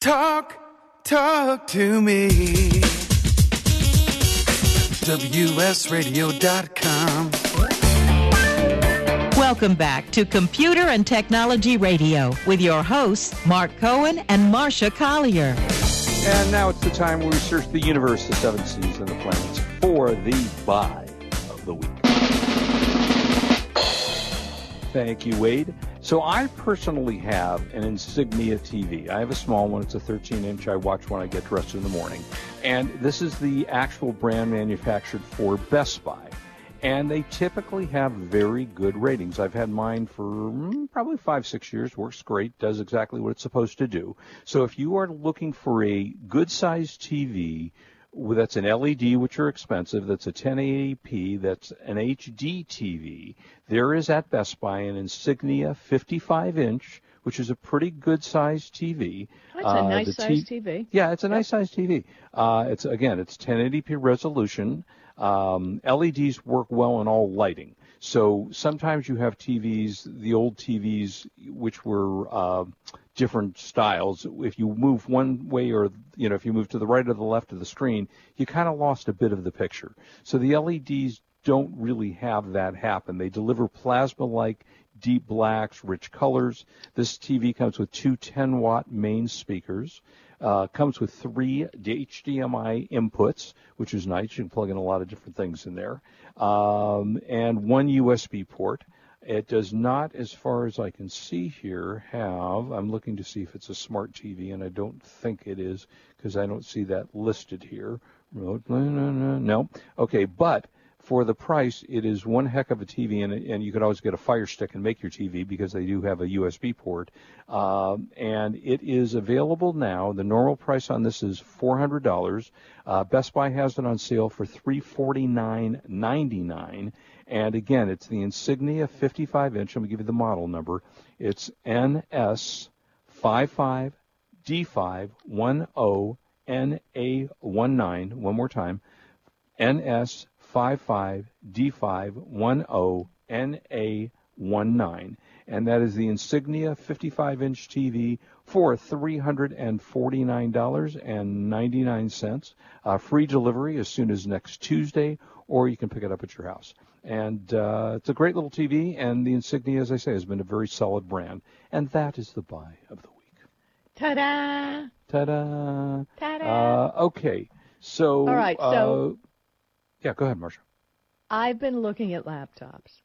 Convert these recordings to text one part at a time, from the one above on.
Talk, talk to me. WSRadio.com. Welcome back to Computer and Technology Radio with your hosts, Mark Cohen and Marsha Collier. And now it's the time where we search the universe, the seven seas, and the planets for the buy of the week. Thank you, Wade. So I personally have an Insignia TV. I have a small one. It's a 13 inch. I watch when I get dressed in the morning. And this is the actual brand manufactured for Best Buy. And they typically have very good ratings. I've had mine for mm, probably five, six years. Works great. Does exactly what it's supposed to do. So if you are looking for a good sized TV that's an LED, which are expensive. That's a 1080p. That's an HD TV. There is at Best Buy an Insignia 55 inch, which is a pretty good sized TV. That's uh, a nice sized t- TV. Yeah, it's a yep. nice sized TV. Uh, it's again, it's 1080p resolution. Um, LEDs work well in all lighting. So sometimes you have TVs, the old TVs, which were uh, different styles. If you move one way or, you know, if you move to the right or the left of the screen, you kind of lost a bit of the picture. So the LEDs don't really have that happen. They deliver plasma-like deep blacks, rich colors. This TV comes with two 10 watt main speakers. Uh, comes with three HDMI inputs, which is nice. You can plug in a lot of different things in there, um, and one USB port. It does not, as far as I can see here, have. I'm looking to see if it's a smart TV, and I don't think it is because I don't see that listed here. No. Okay, but for the price, it is one heck of a TV, and, and you could always get a Fire Stick and make your TV because they do have a USB port. Um, and it is available now. The normal price on this is $400. Uh, Best Buy has it on sale for $349.99. And again, it's the Insignia 55 inch. I'm going to give you the model number. It's NS55D510NA19. One more time. NS 55D510NA19. And that is the Insignia 55 inch TV for $349.99. Uh, free delivery as soon as next Tuesday, or you can pick it up at your house. And uh, it's a great little TV, and the Insignia, as I say, has been a very solid brand. And that is the buy of the week. Ta-da! Ta-da! Ta-da! Uh, okay, so... All right, so... Uh, yeah, go ahead, Marsha. I've been looking at laptops.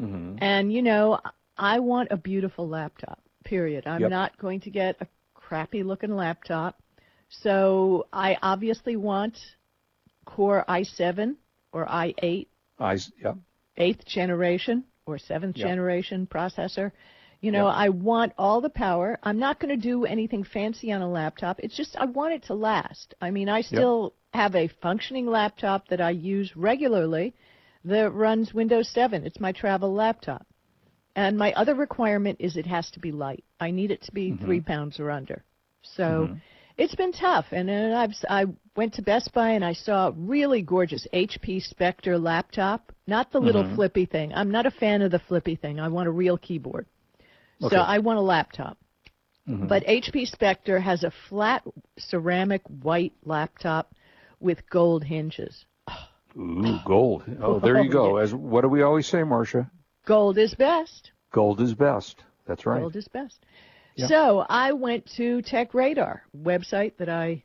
Mm-hmm. And, you know, I want a beautiful laptop, period. I'm yep. not going to get a crappy looking laptop. So I obviously want Core i7 or i8. I, yep. Eighth generation or seventh yep. generation processor. You know, yep. I want all the power. I'm not going to do anything fancy on a laptop. It's just I want it to last. I mean, I still have a functioning laptop that I use regularly that runs Windows 7. It's my travel laptop. And my other requirement is it has to be light. I need it to be mm-hmm. three pounds or under. So mm-hmm. it's been tough. And then I've, I went to Best Buy and I saw a really gorgeous HP Spectre laptop, not the little mm-hmm. flippy thing. I'm not a fan of the flippy thing. I want a real keyboard. Okay. So I want a laptop. Mm-hmm. But HP Spectre has a flat ceramic white laptop with gold hinges. Ooh, gold. Oh, there you go. As what do we always say, Marsha? Gold is best. Gold is best. That's right. Gold is best. Yeah. So I went to Tech Radar, website that I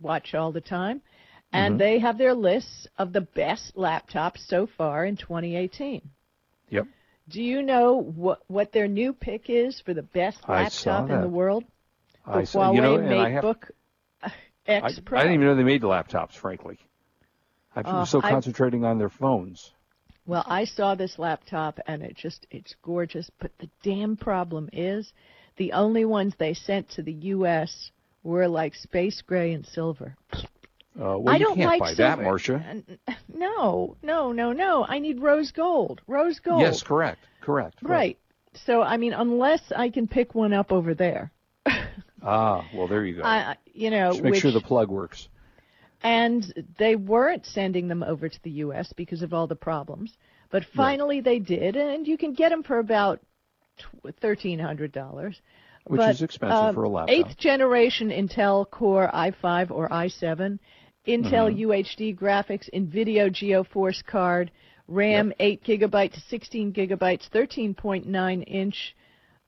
watch all the time, and Mhm. they have their lists of the best laptops so far in 2018. Yep. Do you know what what their new pick is for the best laptop in the world? The I saw, Huawei you know, and I have, MateBook X I, Pro. I didn't even know they made laptops, frankly. I Uh, was so I- concentrating on their phones. Well, I saw this laptop and it just it's gorgeous, but the damn problem is the only ones they sent to the US were like space gray and silver. Uh, well, I don't can't like buy silver. that, Marsha. No, no, no, no. I need rose gold. Rose gold. Yes, correct, correct. correct. Right. So I mean unless I can pick one up over there. Ah, well, there you go. I you know, Just make which, sure the plug works. And they weren't sending them over to the U.S. because of all the problems. But finally they did, and you can get them for about thirteen hundred dollars. which but, is expensive um, for a laptop. Eighth generation Intel Core i5 or i7, Intel Mm-hmm. UHD graphics, NVIDIA GeForce card, RAM 8 gigabytes, 16 gigabytes, 13.9 inch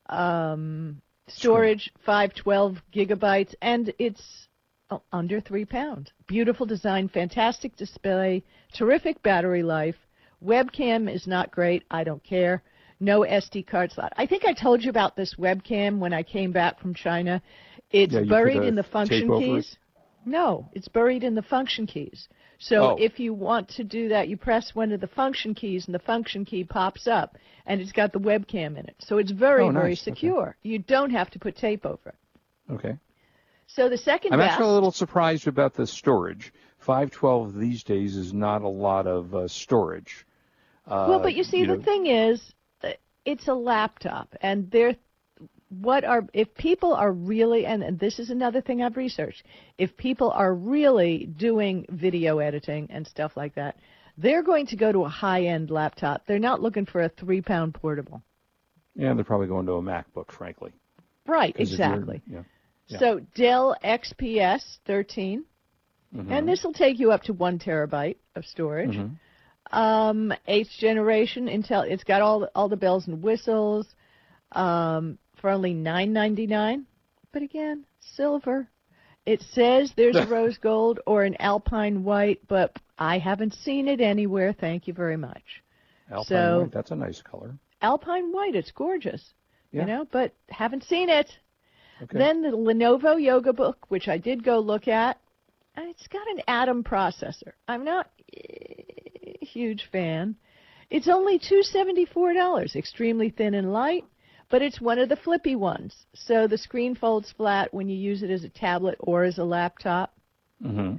um, storage, 512 gigabytes, and it's under three pounds. Beautiful design, fantastic display, terrific battery life. Webcam is not great. I don't care. No SD card slot. I think I told you about this webcam when I came back from China. It's Yeah, buried put in the function over it? keys. No, it's buried in the function keys. So Oh. if you want to do that, you press one of the function keys and the function key pops up and it's got the webcam in it. So it's very, Oh, very nice. Okay. secure. You don't have to put tape over it. Okay. So the second I'm best, actually a little surprised about the storage. 512 these days is not a lot of uh, storage. Uh, well, but you see, the know- thing is, it's a laptop, and they're what are if people are really and, and this is another thing I've researched if people are really doing video editing and stuff like that they're going to go to a high end laptop they're not looking for a three pound portable Yeah, they're probably going to a MacBook, frankly. right exactly Yeah. Yeah. so Dell XPS 13 Mhm. and this will take you up to one terabyte of storage Mhm. um, eighth generation Intel. It's got all the, all the bells and whistles um, for only nine ninety nine. But again, silver. It says there's a rose gold or an alpine white, but I haven't seen it anywhere. Thank you very much. Alpine so- white, that's a nice color. Alpine white, it's gorgeous. Yeah. You know, but haven't seen it. Okay. Then the Lenovo Yoga Book, which I did go look at, it's got an Atom processor. I'm not a huge fan. It's only two seventy four dollars, extremely thin and light, but it's one of the flippy ones. So the screen folds flat when you use it as a tablet or as a laptop. hmm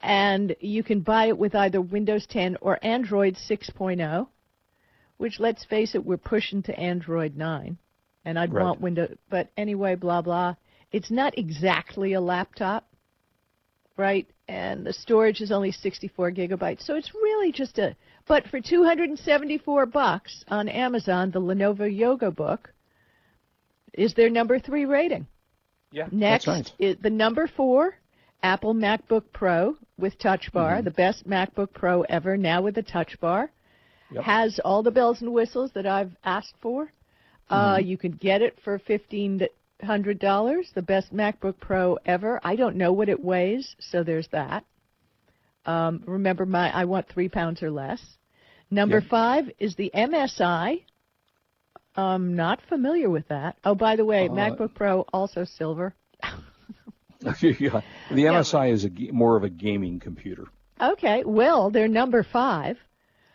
And you can buy it with either Windows 10 or Android 6.0, which let's face it, we're pushing to Android 9. And I'd Right. want Windows, but anyway, blah, blah. It's not exactly a laptop, right? And the storage is only 64 gigabytes. So it's really just a, but for 274 bucks on Amazon, the Lenovo Yoga Book is their number three rating. Yeah. Next That's nice. is the number four, Apple MacBook Pro with Touch Bar, Mm-hmm. the best MacBook Pro ever, now with a Touch Bar. Yep. Has all the bells and whistles that I've asked for. Uh, Mm-hmm. you can get it for fifteen hundred dollars, the best MacBook Pro ever. I don't know what it weighs, so there's that. Um, remember, my I want three pounds or less. Number Yeah. five is the MSI. I'm not familiar with that. Oh, by the way, Uh, MacBook Pro also silver. yeah. The MSI is a, more of a gaming computer. Okay, well, they're number five.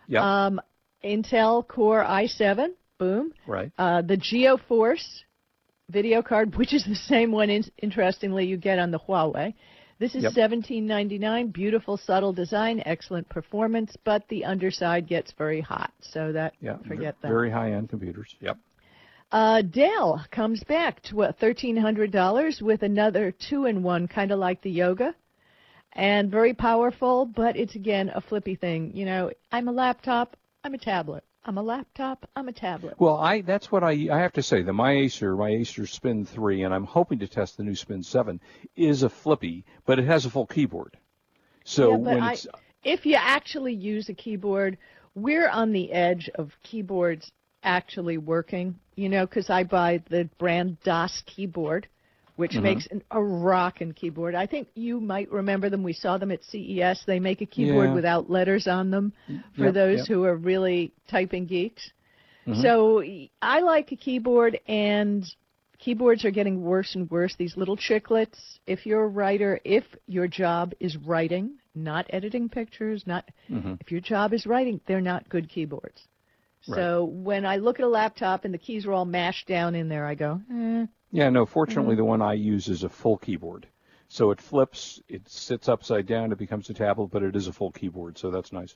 Yeah. Um, Intel Core i7, boom. right. Uh, the GeForce video card, which is the same one, in, interestingly, you get on the Huawei. This is Yep. 1799, beautiful, subtle design, excellent performance, but the underside gets very hot, so that Yeah. forget that. Very high-end computers. Yep. Uh, Dell comes back to what, $1,300 with another two-in-one, kind of like the Yoga, and very powerful, but it's again a flippy thing. You know, I'm a laptop, I'm a tablet. I'm a laptop, I'm a tablet. Well, I that's what I I have to say. The my Acer, my Acer Spin 3, and I'm hoping to test the new Spin 7, is a flippy, but it has a full keyboard. So yeah, when I, it's if you actually use a keyboard, we're on the edge of keyboards actually working. You know, because I buy the brand Das keyboard, which Mm-hmm. makes an, a rockin' keyboard. I think you might remember them. We saw them at CES. They make a keyboard Yeah. without letters on them for Yep, those yep. who are really typing geeks. Mhm. So I like a keyboard, and keyboards are getting worse and worse. These little chiclets. If you're a writer, if your job is writing, not editing pictures, not Mhm. if your job is writing, they're not good keyboards. So when I look at a laptop and the keys are all mashed down in there, I go, eh. Yeah, no, Mm-hmm. fortunately the one I use is a full keyboard. So it flips, it sits upside down, it becomes a tablet, but it is a full keyboard, so that's nice.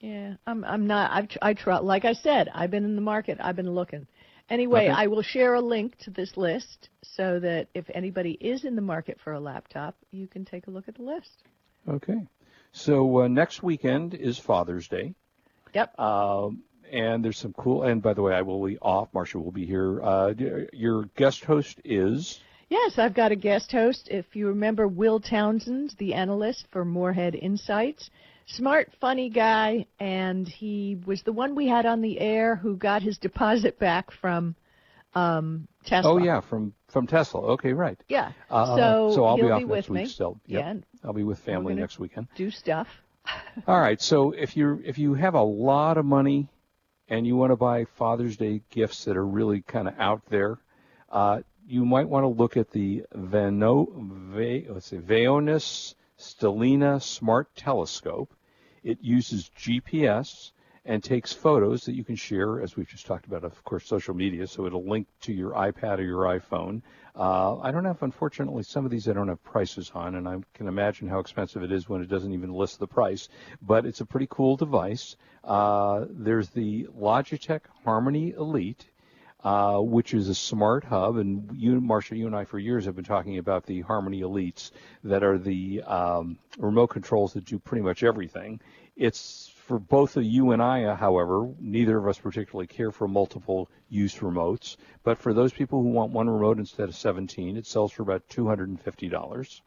Yeah, I'm I'm not I've tr- I try like I said, I've been in the market, I've been looking. Anyway, Okay. I will share a link to this list so that if anybody is in the market for a laptop, you can take a look at the list. Okay. So uh, next weekend is Father's Day. Yep. Um, and there's some cool. And by the way, I will be off. Marsha will be here. Uh, your guest host is. Yes, I've got a guest host. If you remember Will Townsend, the analyst for Moorhead Insights, smart, funny guy, and he was the one we had on the air who got his deposit back from um, Tesla. Oh yeah, from from Tesla. Okay, right. Yeah. Uh, so, so I'll he'll be off be next with week me. still. Yep. Yeah. I'll be with family next weekend. Do stuff. All right. So if you if you have a lot of money and you want to buy Father's Day gifts that are really kind of out there, uh, you might want to look at the Vano, Ve, let's say Vaonis Stellina Smart Telescope. It uses GPS and takes photos that you can share, as we've just talked about, of course, social media. So it'll link to your iPad or your iPhone. Uh, I don't have, unfortunately, some of these I don't have prices on, and I can imagine how expensive it is when it doesn't even list the price. But it's a pretty cool device. Uh, there's the Logitech Harmony Elite. Uh, which is a smart hub, and you, Marsha, you and I, for years have been talking about the Harmony Elites that are the um, remote controls that do pretty much everything. It's for both of you and I, however, neither of us particularly care for multiple use remotes. But for those people who want one remote instead of 17, it sells for about $250.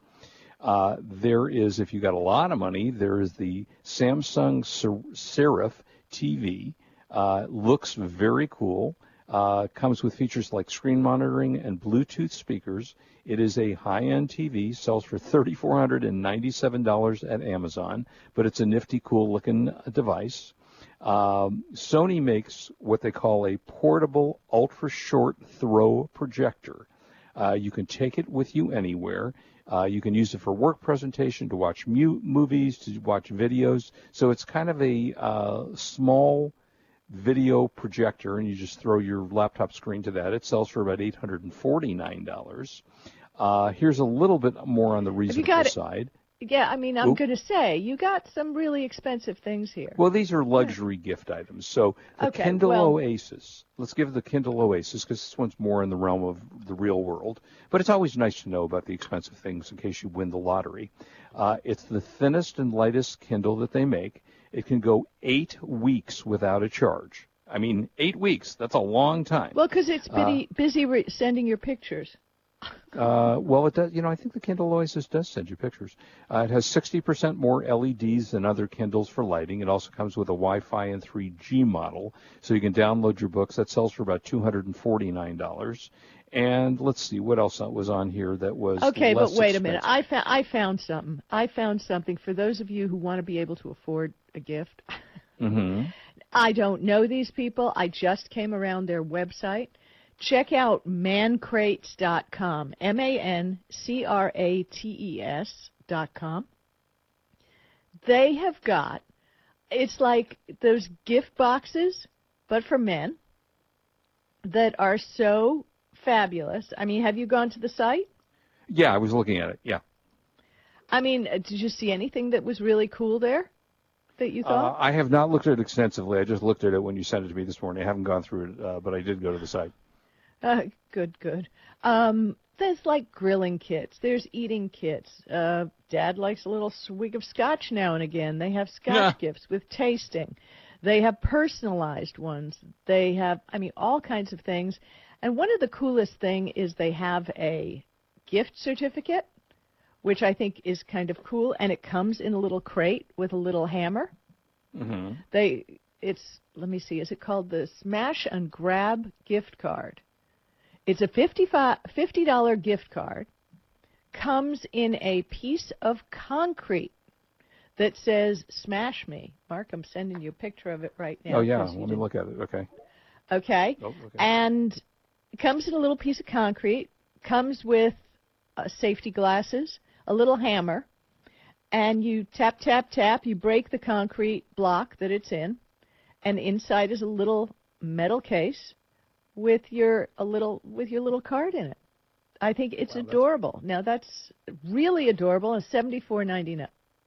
Uh, there is, if you got a lot of money, there is the Samsung Ser- Serif TV. Uh, looks very cool. Uh, comes with features like screen monitoring and Bluetooth speakers. It is a high-end TV, sells for $3,497 at Amazon, but it's a nifty, cool-looking device. Um, Sony makes what they call a portable ultra-short throw projector. Uh, you can take it with you anywhere. Uh, you can use it for work presentation, to watch mu- movies, to watch videos. So it's kind of a uh, small video projector, and you just throw your laptop screen to that. It sells for about $849. Uh, here's a little bit more on the reasonable got side. Yeah, I mean, I'm going to say you got some really expensive things here. Well, these are luxury gift items. So the Okay, Kindle well- Oasis. Let's give the Kindle Oasis because this one's more in the realm of the real world. But it's always nice to know about the expensive things in case you win the lottery. Uh, it's the thinnest and lightest Kindle that they make. It can go eight weeks without a charge. I mean, eight weeks. That's a long time. Well, because it's busy, busy re- sending your pictures. Uh, well, it does. You know, I think the Kindle Oasis does send you pictures. Uh, it has 60% more LEDs than other Kindles for lighting. It also comes with a Wi-Fi and 3G model, so you can download your books. That sells for about $249. And let's see what else was on here that was Okay, but wait a minute. expensive. I found I found something. I found something for those of you who want to be able to afford a gift. Mhm. I don't know these people. I just came around their website. Check out mancrates.com. M A N C R A T E S dot com. They have got it's like those gift boxes, but for men that are so fabulous. I mean, have you gone to the site? Yeah, I was looking at it. Yeah. I mean, uh, did you see anything that was really cool there that you Uh. I have not looked at it extensively. I just looked at it when you sent it to me this morning. I haven't gone through it, uh, but I did go to the site. Uh, good, good. Um, there's like grilling kits. There's eating kits. Uh, Dad likes a little swig of scotch now and again. They have scotch Yeah. gifts with tasting. They have personalized ones. They have, I mean, all kinds of things. And one of the coolest thing is they have a gift certificate, which I think is kind of cool, and it comes in a little crate with a little hammer. hmm They, it's, let me see, is it called the Smash and Grab gift card? It's a 55 $50 gift card, comes in a piece of concrete that says "Smash me." Mark, I'm sending you a picture of it right now. oh yeah, let me didn't- look at it. Okay. Okay, Oh, okay. and it comes in a little piece of concrete. Comes with uh, safety glasses, a little hammer, and you tap tap tap. You break the concrete block that it's in, and inside is a little metal case with your a little with your little card in it. I think it's adorable. Now that's really adorable. It's seventy four ninety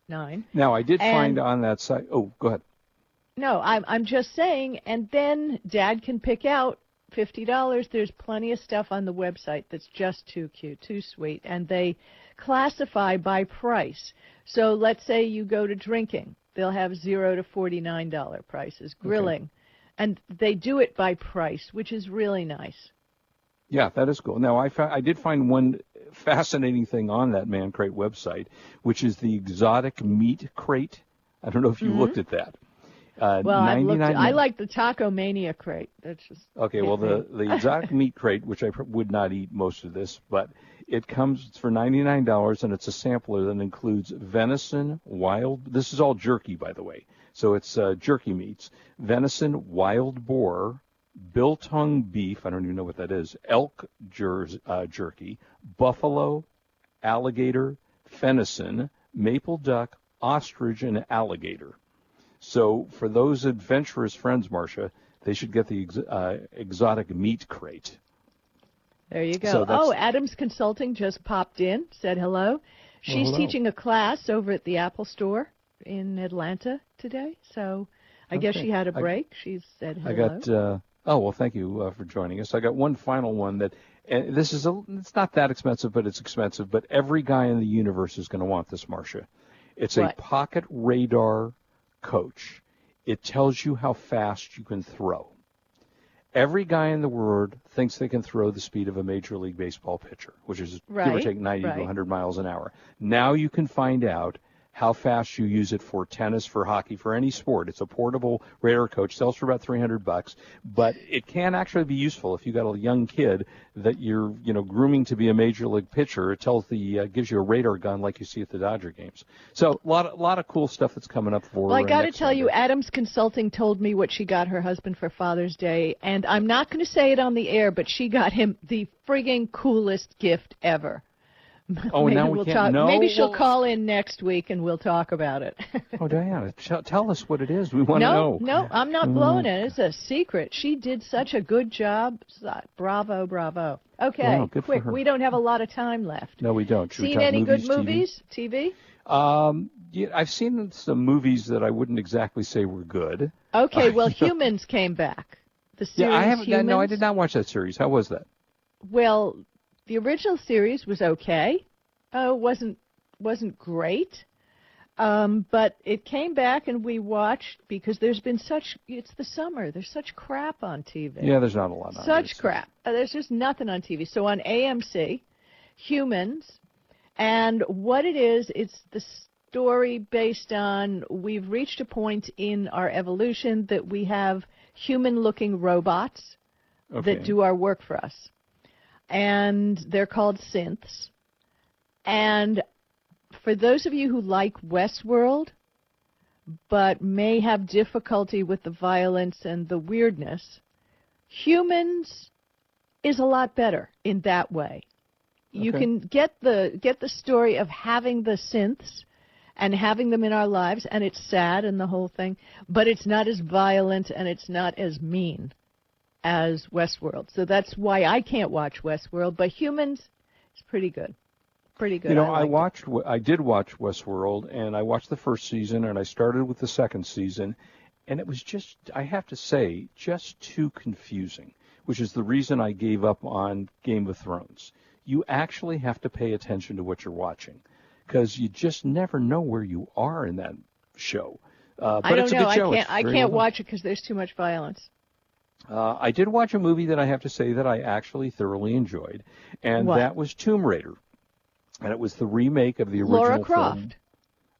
nine. Now I did find on that site. Oh, go ahead. No, I'm I'm just saying, and then Dad can pick out fifty dollars. There's plenty of stuff on the website that's just too cute, too sweet, and they classify by price. So let's say you go to drinking, they'll have zero to forty nine dollar prices. Grilling, and they do it by price, which is really nice. Yeah, that is cool. Now, I, fa- I did find one fascinating thing on that Man Crate website, which is the exotic meat crate. I don't know if you mm-hmm. looked at that. Uh, well, I looked. At, I like the Taco Mania crate. That's just okay. Well, the the exotic meat crate, which I would not eat most of this, but it comes for ninety nine dollars, and it's a sampler that includes venison, wild. This is all jerky, by the way. So it's uh, jerky meats, venison, wild boar, biltong beef. I don't even know what that is. Elk jer- uh, jerky, buffalo, alligator, venison, maple duck, ostrich, and alligator. So for those adventurous friends, Marsha, they should get the ex- uh, exotic meat crate. There you go. So oh, Adams Consulting just popped in, said hello. She's hello. teaching a class over at the Apple Store in Atlanta today, so I okay. guess she had a break. I, she said hello. I got. Uh, oh well, thank you uh, for joining us. I got one final one that. And this is a. It's not that expensive, but it's expensive. But every guy in the universe is going to want this, Marsha. It's what? a pocket radar coach. It tells you how fast you can throw. Every guy in the world thinks they can throw the speed of a Major League Baseball pitcher, which is right, give or take 90 right. to 100 miles an hour. Now you can find out how fast you use it for tennis, for hockey, for any sport. It's a portable radar coach, sells for about 300 bucks, but it can actually be useful if you got a young kid that you're, you know, grooming to be a major league pitcher. It tells the uh, gives you a radar gun like you see at the Dodger games. So a lot, a lot of cool stuff that's coming up for. Well, I got to tell you, Adams Consulting told me what she got her husband for Father's Day, and I'm not going to say it on the air, but she got him the frigging coolest gift ever. Oh, maybe now we will can't talk. know. Maybe she'll call in next week and we'll talk about it. oh, Diana, tell us what it is. We want no, to know. No, I'm not blowing mm. it. It's a secret. She did such a good job. Bravo, bravo. Okay, wow, quick. We don't have a lot of time left. No, we don't. Should Seen any movies, good movies? TV? TV? Um, yeah, I've seen some movies that I wouldn't exactly say were good. Okay, well, Humans came back. The series yeah, I haven't. Humans. No, I did not watch that series. How was that? Well, the original series was okay uh, wasn't wasn't great. Um, but it came back and we watched because there's been such it's the summer there's such crap on TV. Yeah, there's not a lot. on Such crap. Uh, there's just nothing on TV. So on AMC, Humans, and what it is, it's the story based on we've reached a point in our evolution that we have human-looking robots okay. that do our work for us, and they're called synths and for those of you who like Westworld, but may have difficulty with the violence and the weirdness, Humans is a lot better in that way. Okay. You can get the get the story of having the synths and having them in our lives, and it's sad and the whole thing, but it's not as violent and it's not as mean as Westworld. So that's why I can't watch Westworld, but Humans is pretty good pretty good. You know, I, I watched, I did watch Westworld, and I watched the first season, and I started with the second season, and it was just, I have to say, just too confusing, which is the reason I gave up on Game of Thrones. You actually have to pay attention to what you're watching, because you just never know where you are in that show. Uh, but I don't it's a know. good show. I can't, I can't watch it because there's too much violence. Uh, I did watch a movie that I have to say that I actually thoroughly enjoyed, and what? that was Tomb Raider and it was the remake of the original Laura Croft. film.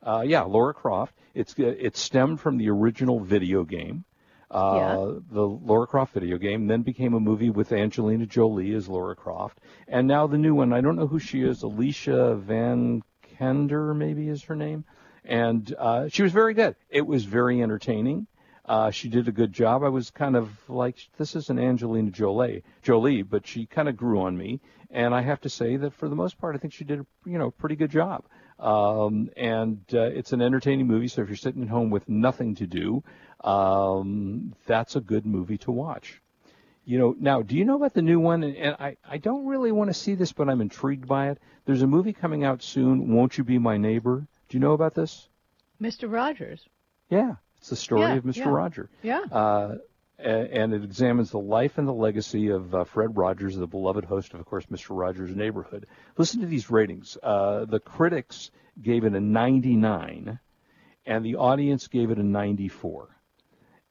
Uh, yeah, Laura Croft. It's it stemmed from the original video game, uh, yeah. the Laura Croft video game. Then became a movie with Angelina Jolie as Laura Croft, and now the new one. I don't know who she is. Alicia Van Kender, maybe is her name, and uh, she was very good. It was very entertaining. Uh, she did a good job. I was kind of like, this is an Angelina Jolie, Jolie, but she kind of grew on me. And I have to say that for the most part, I think she did a you know pretty good job. Um, and uh, it's an entertaining movie, so if you're sitting at home with nothing to do, um, that's a good movie to watch. You know, now, do you know about the new one? And I, I don't really want to see this, but I'm intrigued by it. There's a movie coming out soon, Won't You Be My Neighbor? Do you know about this? Mr. Rogers. Yeah, it's the story yeah, of Mr. Yeah. Roger. Yeah. Uh, and it examines the life and the legacy of uh, Fred Rogers, the beloved host of, of course, Mr. Rogers' Neighborhood. Listen to these ratings. Uh, the critics gave it a 99, and the audience gave it a 94.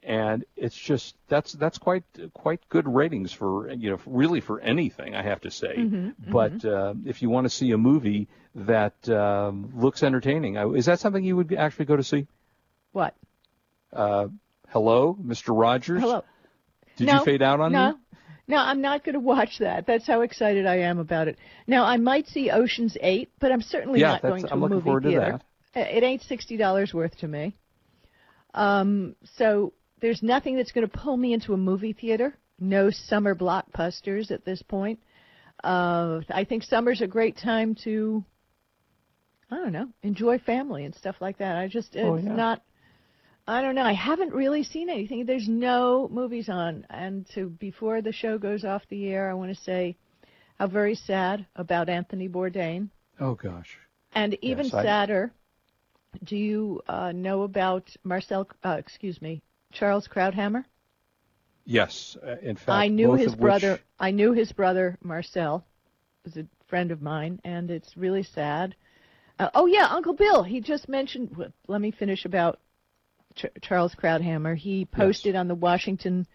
and it's just that's that's quite quite good ratings for you know really for anything I have to say. Mm-hmm, but uh, if you want to see a movie that um, looks entertaining, I- is that something you would actually go to see? What? Uh, hello, Mr. Rogers. Hello. Did no, you fade out on no. me? No, I'm not going to watch that. That's how excited I am about it. Now, I might see Ocean's 8, but I'm certainly Yeah, not going to I'm a looking movie forward to theater. that. Uh, It ain't $60 worth to me. Um, so there's nothing that's going to pull me into a movie theater. No summer blockbusters at this point. Uh, I think summer's a great time to, I don't know, enjoy family and stuff like that. I just, it's Oh, yeah. not, I don't know. I haven't really seen anything. There's no movies on. And to before the show goes off the air, I want to say how very sad about Anthony Bourdain. Oh gosh. And even Yes, I- sadder, do you uh, know about Marcel? Uh, excuse me, Charles Krauthammer. Yes. Uh, in fact, I knew his brother. Which, I knew his brother Marcel, was a friend of mine, and it's really sad. Uh, oh yeah, Uncle Bill. He just mentioned. Let me finish about Ch- Charles Krauthammer. He posted on the Washington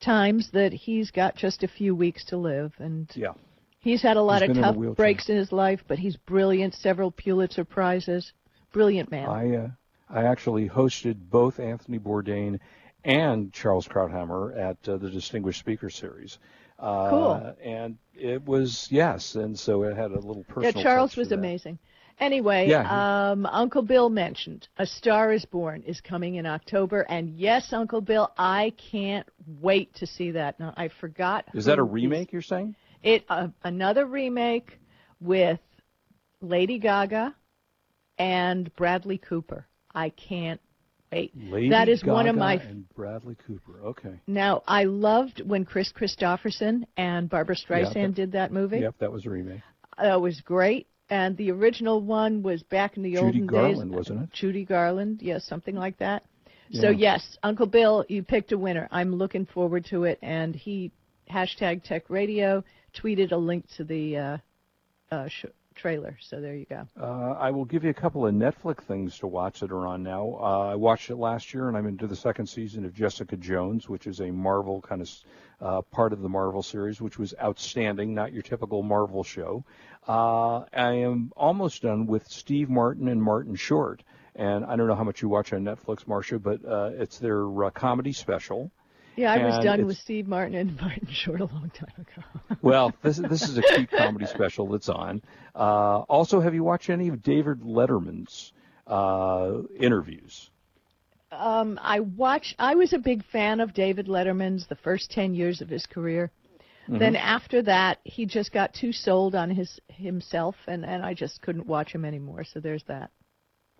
Times that he's got just a few weeks to live, and yeah. he's had a lot He's of been in tough breaks in his life, but he's brilliant. Several Pulitzer prizes. Brilliant man. I uh, I actually hosted both Anthony Bourdain and Charles Krauthammer at uh, the Distinguished Speaker Series. Uh, Cool. And it was yes, and so it had a little personal. Yeah. Charles was that. Anyway, Yeah, um, Uncle Bill mentioned A Star is Born is coming in October, and yes, Uncle Bill, I can't wait to see that. Now, I forgot. Is that a remake? You're saying? It uh, another remake with Lady Gaga and Bradley Cooper. I can't wait. Lady that is one of Gaga my and Bradley Cooper. Okay. now. I loved when Kris Kristofferson and Barbra Streisand that- did that movie. Yep, that was a remake. That was great. And the original one was back in the Judy olden Garland, days. Judy Garland, wasn't it? Judy Garland, yes, something like that. So yes, Uncle Bill, you picked a winner. I'm looking forward to it. And he hashtag Tech Radio tweeted a link to the uh, uh, sh- trailer. So there you go. Uh, I will give you a couple of Netflix things to watch that are on now. Uh, I watched it last year, and I'm into the second season of Jessica Jones, which is a Marvel kind of uh, part of the Marvel series, which was outstanding, not your typical Marvel show. Uh, I am almost done with Steve Martin and Martin Short, and I don't know how much you watch on Netflix, Marsha, but uh, it's their uh, comedy special. Yeah, I was done with Steve Martin and Martin Short a long time ago. Well, this this is a cute comedy special that's on. Uh, also, have you watched any of David Letterman's uh, interviews? um, I watched. I was a big fan of David Letterman's the first ten years of his career. Mm-hmm. Then after that, he just got too sold on his himself, and and I just couldn't watch him anymore. So there's that.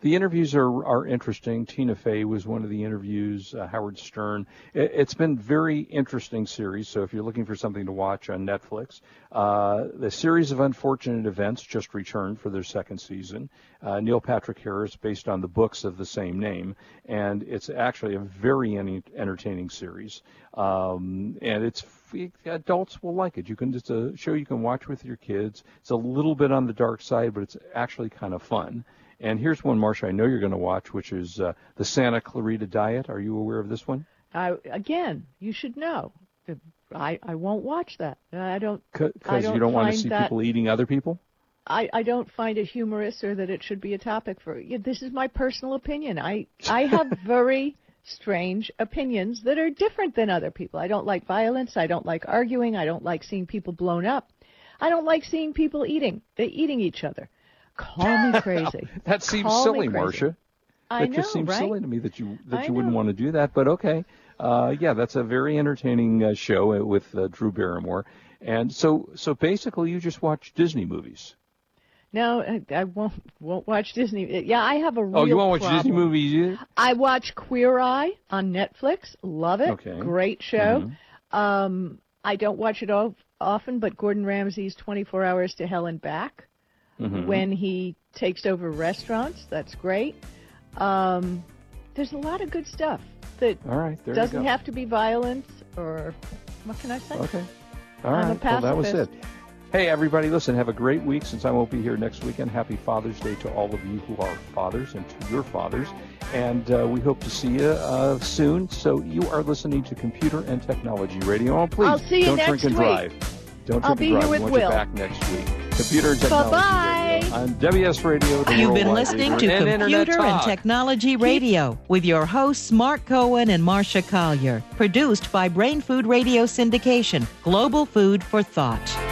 The interviews are, are interesting. Tina Fey was one of the interviews. Uh, Howard Stern. It, it's been very interesting series. So if you're looking for something to watch on Netflix, uh, the series of unfortunate events just returned for their second season. Uh, Neil Patrick Harris, based on the books of the same name, and it's actually a very ent- entertaining series. Um, and it's adults will like it. You can it's a show you can watch with your kids. It's a little bit on the dark side, but it's actually kind of fun. And here's one, Marsha, I know you're going to watch, which is uh, the Santa Clarita Diet. Are you aware of this one? I again, you should know. I I won't watch that. I don't. Because you don't want to see that- people eating other people? I, I don't find it humorous or that it should be a topic for. Yeah, this is my personal opinion. I I have very strange opinions that are different than other people. I don't like violence. I don't like arguing. I don't like seeing people blown up. I don't like seeing people eating. They eating each other. Call me crazy. That seems Call silly. Marsha. I That know, just seems right? silly to me that you that I you wouldn't want to do that, but okay. Uh, yeah, that's a very entertaining uh, show uh, with uh, Drew Barrymore. And so so basically you just watch Disney movies. No, I, I won't won't watch Disney. Yeah, I have a real Oh, you won't watch problem. Disney movies either? I watch Queer Eye on Netflix. Love it. Okay. Great show. Mhm. Um, I don't watch it all, often, but Gordon Ramsay's 24 Hours to Hell and Back Mhm. when he takes over restaurants. That's great. Um, there's a lot of good stuff that All right, doesn't have to be violence or what can I say? Okay. All I'm right. Well, that was it. Hey, everybody, listen, have a great week since I won't be here next weekend. Happy Father's Day to all of you who are fathers and to your fathers. and uh, we hope to see you uh, soon. So you are listening to Computer and Technology Radio. Oh, please I'll see you don't drink and week. drive. Don't I'll drink be and drive. we want Will. you back next week. Computer and Technology Bye-bye. Radio on WS Radio. The You've been listening to in Internet Computer and Technology Radio with your hosts Mark Cohen and Marsha Collier. Produced by Brain Food Radio Syndication, Global Food for Thought.